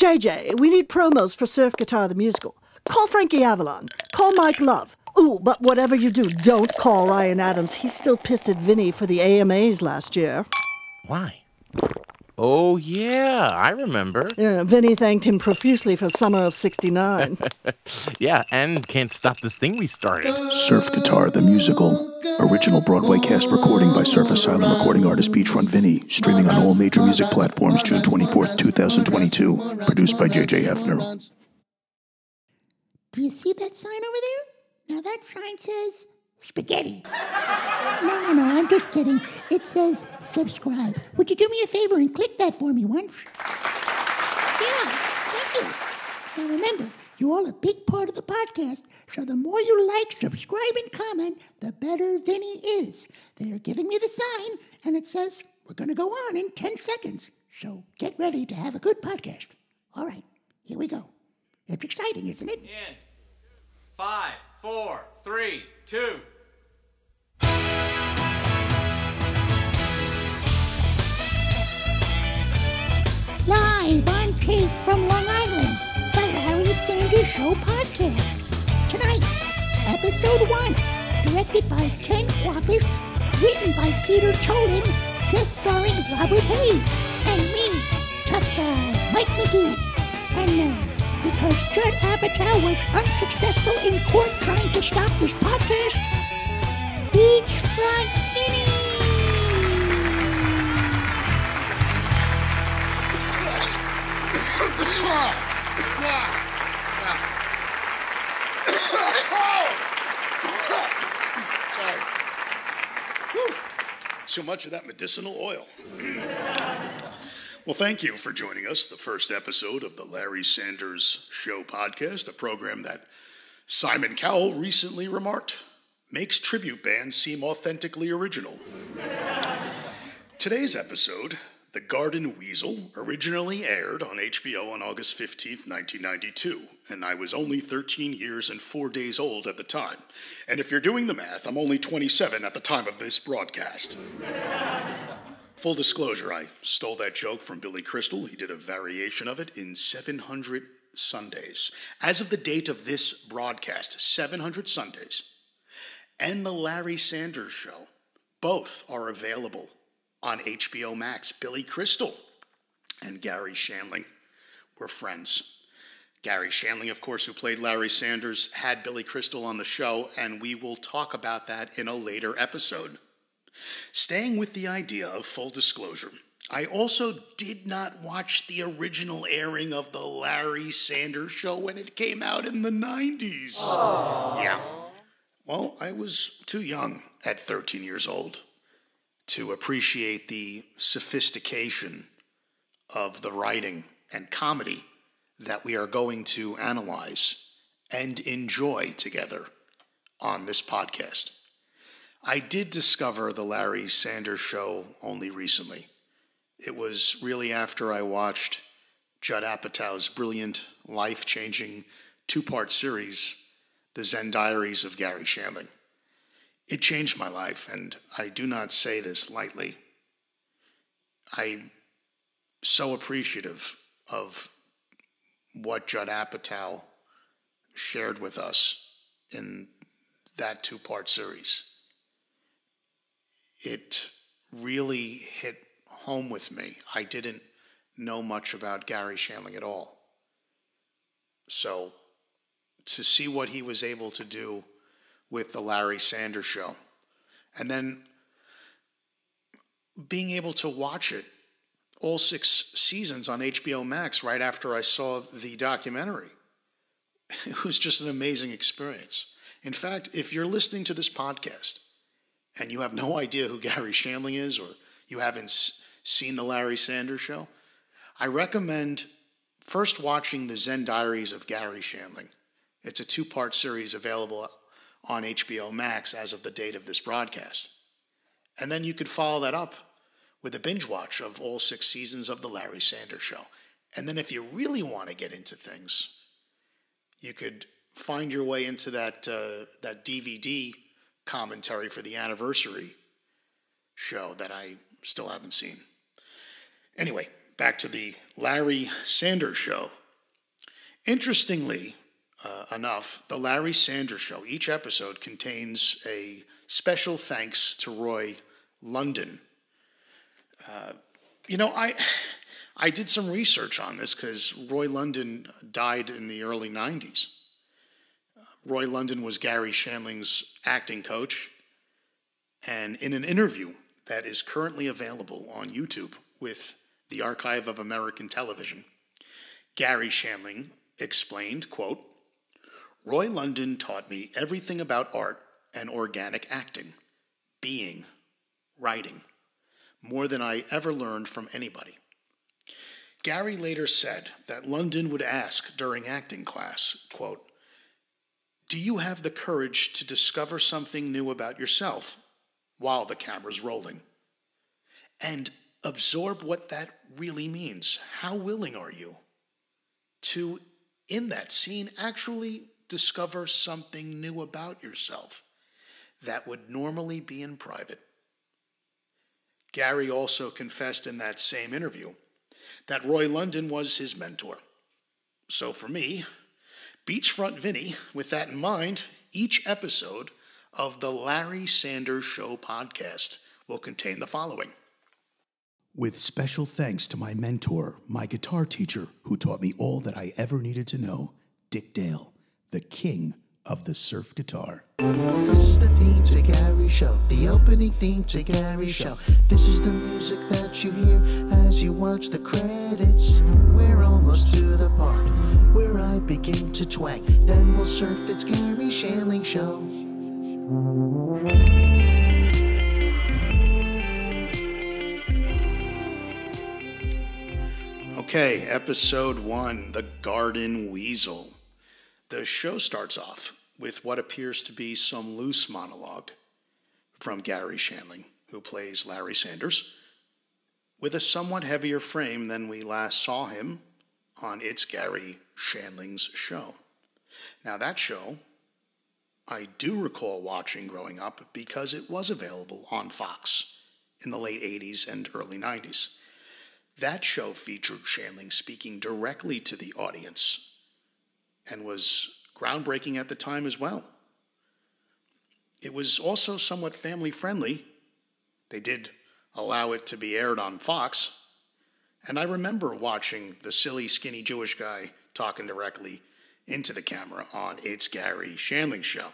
JJ, we need promos for Surf Guitar the Musical. Call Frankie Avalon. Call Mike Love. Ooh, but whatever you do, don't call Ryan Adams. He's still pissed at Vinny for the AMAs last year. Why? Oh, yeah, I remember. Yeah, Vinny thanked him profusely for summer of 69. Yeah, and can't stop this thing we started. Surf Guitar the Musical. Original Broadway cast recording by Surf Asylum recording artist Beachfront Vinny. Streaming on all major music platforms June 24th, 2022. Produced by JJ Hefner. Do you see that sign over there? Now that sign says spaghetti. No, no, no, I'm just kidding. It says subscribe. Would you do me a favor and click that for me once? Yeah, thank you. Now remember, you're all a big part of the podcast, so the more you like, subscribe, and comment, the better Vinny is. They're giving me the sign, and it says we're going to go on in 10 seconds. So get ready to have a good podcast. All right, here we go. It's exciting, isn't it? In five, four, three, two. Live on tape from Long Island, the Larry Sanders Show podcast. Tonight, episode one, directed by Ken Kwapis, written by Peter Tolan, guest starring Robert Hayes, and me, tough guy, Mike McGhee. And now, because Judd Apatow was unsuccessful in court trying to stop this podcast, Beachfront Vinny! So much of that medicinal oil. well, thank you for joining us. The first episode of the Larry Sanders Show podcast, a program that Simon Cowell recently remarked makes tribute bands seem authentically original. Today's episode, The Garden Weasel, originally aired on HBO on August 15th, 1992, and I was only 13 years and 4 days old at the time. And if you're doing the math, I'm only 27 at the time of this broadcast. Full disclosure, I stole that joke from Billy Crystal. He did a variation of it in 700 Sundays. As of the date of this broadcast, 700 Sundays and The Larry Sanders Show, both are available on HBO Max. Billy Crystal and Garry Shandling were friends. Garry Shandling, of course, who played Larry Sanders, had Billy Crystal on the show, and we will talk about that in a later episode. Staying with the idea of full disclosure, I also did not watch the original airing of the Larry Sanders show when it came out in the 90s. Yeah. Well, I was too young at 13 years old to appreciate the sophistication of the writing and comedy that we are going to analyze and enjoy together on this podcast. I did discover the Larry Sanders show only recently. It was really after I watched Judd Apatow's brilliant, life changing two part series, The Zen Diaries of Garry Shandling. It changed my life, and I do not say this lightly. I'm so appreciative of what Judd Apatow shared with us in that two part series. It really hit home with me. I didn't know much about Garry Shandling at all. So to see what he was able to do with the Larry Sanders show, and then being able to watch it all six seasons on HBO Max right after I saw the documentary. It was just an amazing experience. In fact, if you're listening to this podcast and you have no idea who Garry Shandling is or you haven't seen the Larry Sanders show, I recommend first watching the Zen Diaries of Garry Shandling. It's a two part series available on HBO Max as of the date of this broadcast. And then you could follow that up with a binge watch of all six seasons of The Larry Sanders Show. And then if you really want to get into things, you could find your way into that, uh, that DVD commentary for the anniversary show that I still haven't seen. Anyway, back to the Larry Sanders Show. Interestingly uh, enough, the Larry Sanders Show, each episode contains a special thanks to Roy London. Uh, you know, I. I did some research on this because Roy London died in the early 90s. Roy London was Garry Shandling's acting coach. And in an interview that is currently available on YouTube with the Archive of American Television, Garry Shandling explained, quote, Roy London taught me everything about art and organic acting, being, writing, more than I ever learned from anybody. Garry later said that London would ask during acting class, quote, do you have the courage to discover something new about yourself while the camera's rolling? And absorb what that really means. How willing are you to, in that scene, actually discover something new about yourself that would normally be in private? Garry also confessed in that same interview that Roy London was his mentor. So for me, Beachfront Vinny, with that in mind, each episode of the Larry Sanders Show podcast will contain the following. With special thanks to my mentor, my guitar teacher, who taught me all that I ever needed to know, Dick Dale, the king of the surf guitar. This is the theme to Garry Show, the opening theme to Garry Show. This is the music that you hear as you watch the credits. We're almost to the part where I begin to twang. Then we'll surf. It's Garry Shandling Show. Okay, episode one The Garden Weasel. The show starts off with what appears to be some loose monologue from Garry Shandling, who plays Larry Sanders, with a somewhat heavier frame than we last saw him on It's Garry Shandling's show. Now, that show I do recall watching growing up because it was available on Fox in the late 80s and early 90s. That show featured Shandling speaking directly to the audience and was groundbreaking at the time as well. It was also somewhat family friendly. They did allow it to be aired on Fox. And I remember watching the silly, skinny Jewish guy talking directly into the camera on It's Garry Shandling Show.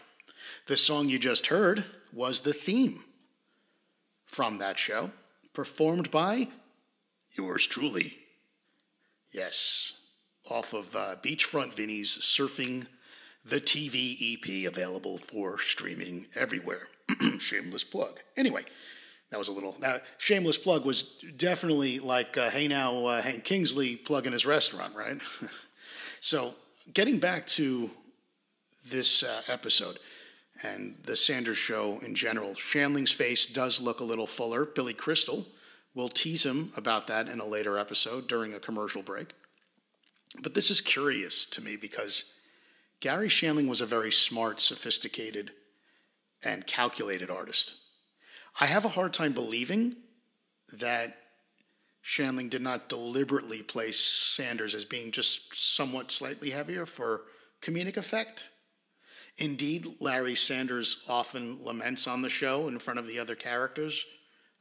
The song you just heard was the theme from that show, performed by yours truly. Yes, off of uh, Beachfront Vinny's Surfing the TV EP, available for streaming everywhere. shameless plug. Anyway, that was a little. Now, shameless plug was definitely like, uh, hey now, uh, Hank Kingsley plugging his restaurant, right? so, getting back to this uh, episode and the Sanders show in general, Shandling's face does look a little fuller. Billy Crystal will tease him about that in a later episode during a commercial break. But this is curious to me because Garry Shandling was a very smart, sophisticated, and calculated artist. I have a hard time believing that Shandling did not deliberately place Sanders as being just somewhat slightly heavier for comedic effect. Indeed, Larry Sanders often laments on the show in front of the other characters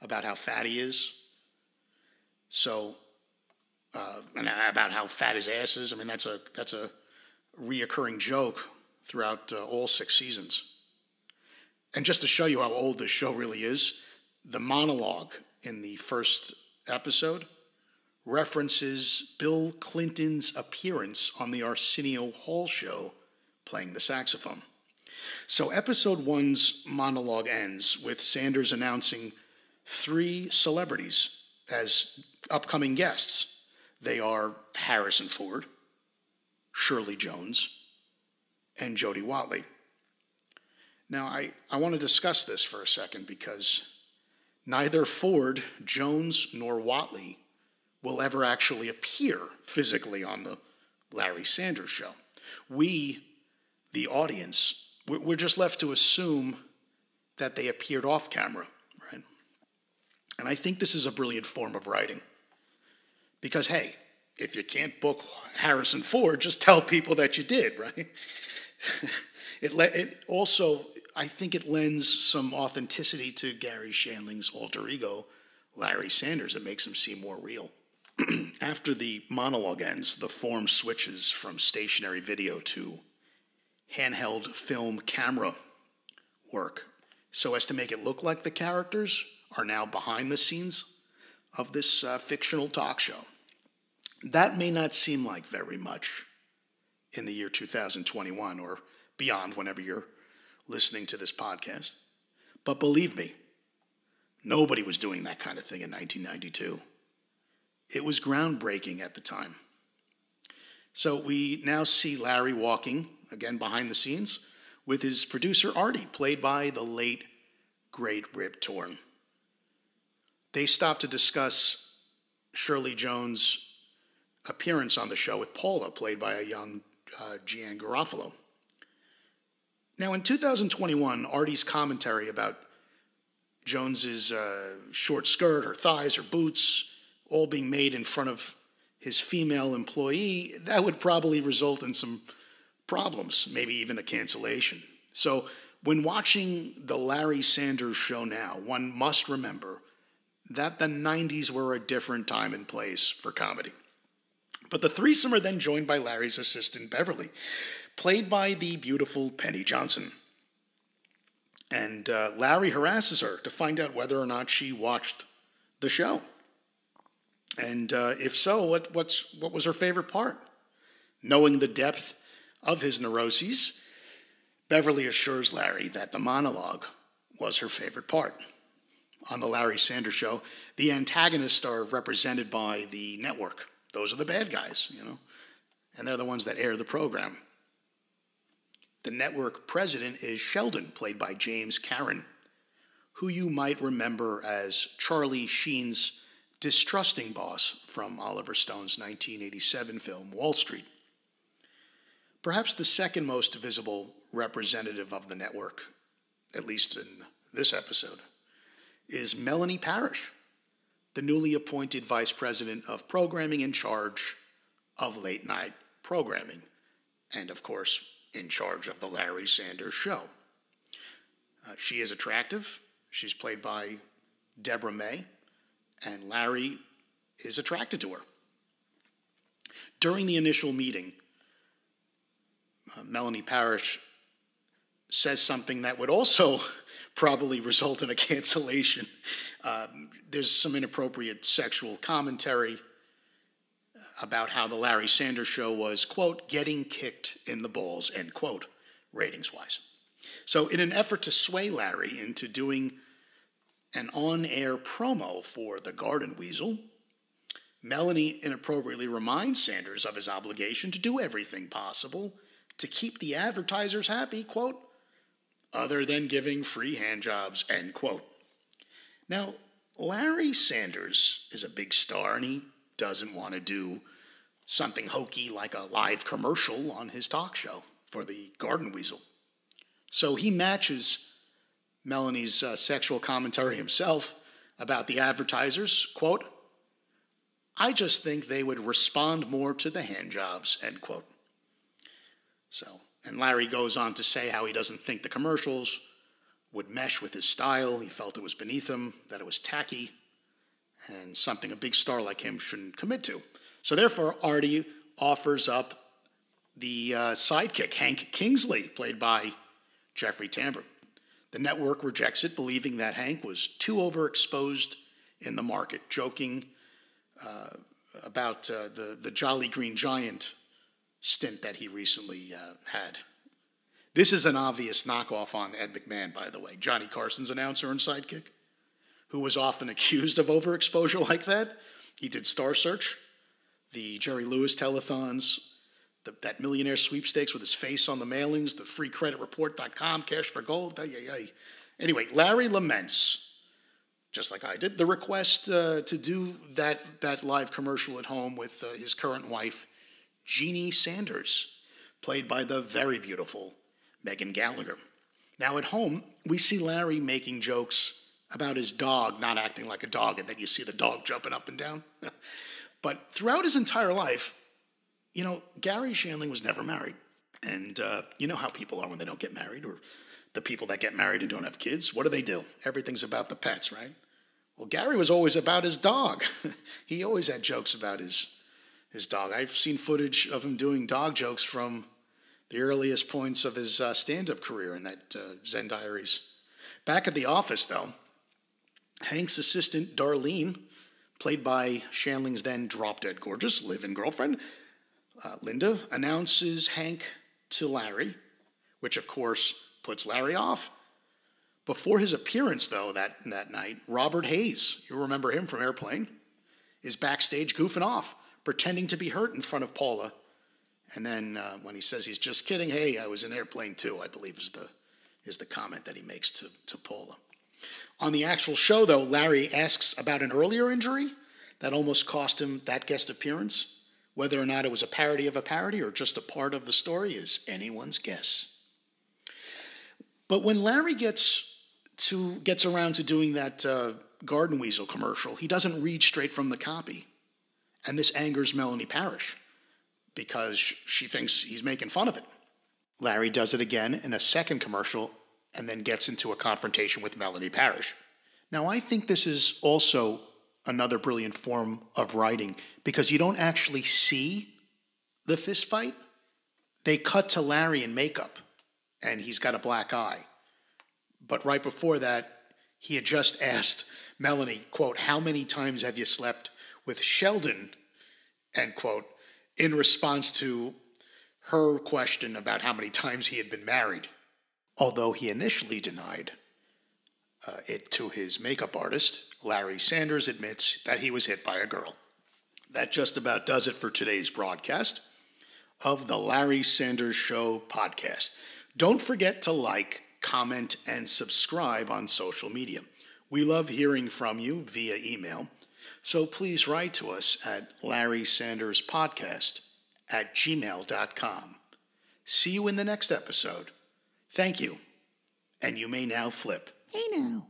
about how fat he is. So uh, about how fat his ass is. I mean, that's a that's a reoccurring joke throughout uh, all six seasons. And just to show you how old this show really is, the monologue in the first episode references Bill Clinton's appearance on the Arsenio Hall show playing the saxophone. So, episode one's monologue ends with Sanders announcing three celebrities as upcoming guests. They are Harrison Ford, Shirley Jones, and Jody Watley. Now, I, I want to discuss this for a second because neither Ford, Jones, nor Watley will ever actually appear physically on the Larry Sanders show. We, the audience, we're just left to assume that they appeared off camera, right? And I think this is a brilliant form of writing Because, hey, if you can't book Harrison Ford, just tell people that you did, right? it, le- it also, I think it lends some authenticity to Garry Shandling's alter ego, Larry Sanders. It makes him seem more real. After the monologue ends, the form switches from stationary video to handheld film camera work so as to make it look like the characters are now behind the scenes of this uh, fictional talk show. That may not seem like very much in the year 2021 or beyond, whenever you're listening to this podcast. But believe me, nobody was doing that kind of thing in 1992. It was groundbreaking at the time. So we now see Larry walking, again behind the scenes, with his producer Artie, played by the late, great Rip Torn. They stop to discuss Shirley Jones' appearance on the show with Paula, played by a young uh, Janeane Garofalo. Now, in 2021, Artie's commentary about Jones's uh, short skirt, her thighs, her boots, all being made in front of his female employee, that would probably result in some problems, maybe even a cancellation. So, when watching the Larry Sanders show now, one must remember that the 90s were a different time and place for comedy. But the threesome are then joined by Larry's assistant, Beverly, played by the beautiful Penny Johnson. And uh, Larry harasses her to find out whether or not she watched the show. And uh, if so, what, what's, what was her favorite part? Knowing the depth of his neuroses, Beverly assures Larry that the monologue was her favorite part. On the Larry Sanders Show, the antagonists are represented by the network. Those are the bad guys, you know, and they're the ones that air the program. The network president is Sheldon, played by James Karen, who you might remember as Charlie Sheen's distrusting boss from Oliver Stone's 1987 film Wall Street. Perhaps the second most visible representative of the network, at least in this episode, is Melanie Parrish, the newly appointed vice president of programming in charge of late night programming, and of course, in charge of the Larry Sanders Show. Uh, she is attractive. She's played by Deborah May, and Larry is attracted to her. During the initial meeting, uh, Melanie Parrish says something that would also probably result in a cancellation. Um, there's some inappropriate sexual commentary about how the Larry Sanders Show was, quote, getting kicked in the balls, end quote, ratings wise. So, in an effort to sway Larry into doing an on air promo for the Garden Weasel, Melanie inappropriately reminds Sanders of his obligation to do everything possible to keep the advertisers happy, quote, other than giving free hand jobs, end quote. Now, Larry Sanders is a big star and he doesn't want to do something hokey like a live commercial on his talk show for the Garden Weasel. So he matches Melanie's uh, sexual commentary himself about the advertisers, quote, I just think they would respond more to the hand jobs, end quote. So, and Larry goes on to say how he doesn't think the commercials would mesh with his style. He felt it was beneath him, that it was tacky, and something a big star like him shouldn't commit to. So therefore, Artie offers up the uh, sidekick, Hank Kingsley, played by Jeffrey Tambor. The network rejects it, believing that Hank was too overexposed in the market, joking uh, about uh, the, the Jolly Green Giant stint that he recently uh, had. This is an obvious knockoff on Ed McMahon, by the way, Johnny Carson's announcer and sidekick, who was often accused of overexposure like that. He did Star Search, the Jerry Lewis telethons, the, that millionaire sweepstakes with his face on the mailings, the freecreditreport.com, cash for gold. Ay, ay, ay. Anyway, Larry laments, just like I did, the request uh, to do that, that live commercial at home with uh, his current wife, Jeannie Sanders, played by the very beautiful Megan Gallagher. Now, at home, we see Larry making jokes about his dog not acting like a dog, and then you see the dog jumping up and down. But throughout his entire life, you know, Garry Shandling was never married. And uh, you know how people are when they don't get married, or the people that get married and don't have kids. What do they do? Everything's about the pets, right? Well, Garry was always about his dog. he always had jokes about his his dog. I've seen footage of him doing dog jokes from the earliest points of his uh, stand-up career in that uh, Zen Diaries. Back at the office, though, Hank's assistant Darlene, played by Shandling's then drop-dead gorgeous live-in girlfriend, uh, Linda, announces Hank to Larry, which of course puts Larry off. Before his appearance, though, that, that night, Robert Hayes, you remember him from Airplane, is backstage goofing off, pretending to be hurt in front of Paula. And then uh, when he says he's just kidding, hey, I was in Airplane too, I believe is the, is the comment that he makes to, to Paula. On the actual show, though, Larry asks about an earlier injury that almost cost him that guest appearance. Whether or not it was a parody of a parody or just a part of the story is anyone's guess. But when Larry gets to gets around to doing that uh, Garden Weasel commercial, he doesn't read straight from the copy, and this angers Melanie Parrish because she thinks he's making fun of it. Larry does it again in a second commercial and then gets into a confrontation with Melanie Parrish. Now, I think this is also another brilliant form of writing because you don't actually see the fist fight. They cut to Larry in makeup and he's got a black eye. But right before that, he had just asked Melanie, quote, how many times have you slept with Sheldon, end quote, in response to her question about how many times he had been married. Although he initially denied uh, it to his makeup artist, Larry Sanders admits that he was hit by a girl. That just about does it for today's broadcast of the Larry Sanders Show podcast. Don't forget to like, comment, and subscribe on social media. We love hearing from you via email, so please write to us at Larry Sanders Podcast at gmail.com. See you in the next episode. Thank you, and you may now flip. Hey now.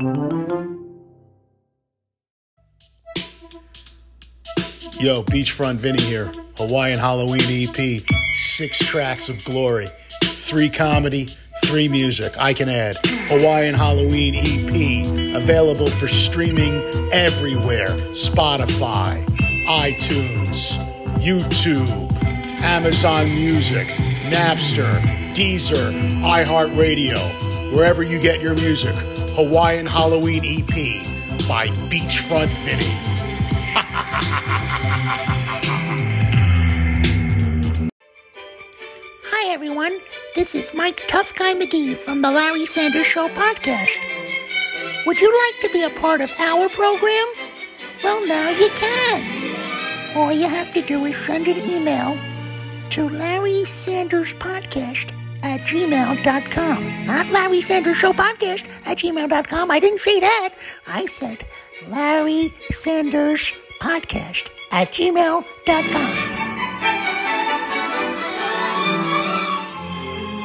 Yo, Beachfront Vinny here. Hawaiian Halloween EP. Six tracks of glory. Three comedy, three music. I can add. Hawaiian Halloween EP. Available for streaming everywhere Spotify, iTunes, YouTube, Amazon Music, Napster, Deezer, iHeartRadio. Wherever you get your music. Hawaiian Halloween EP by Beachfront Vinny. Hi, everyone. This is Mike Tough Guy McGhee from the Larry Sanders Show podcast. Would you like to be a part of our program? Well, now you can. All you have to do is send an email to Larry Sanders Podcast at gmail.com. Not Larry Sanders Show Podcast at gmail.com. I didn't say that. I said Larry Sanders Podcast at gmail.com.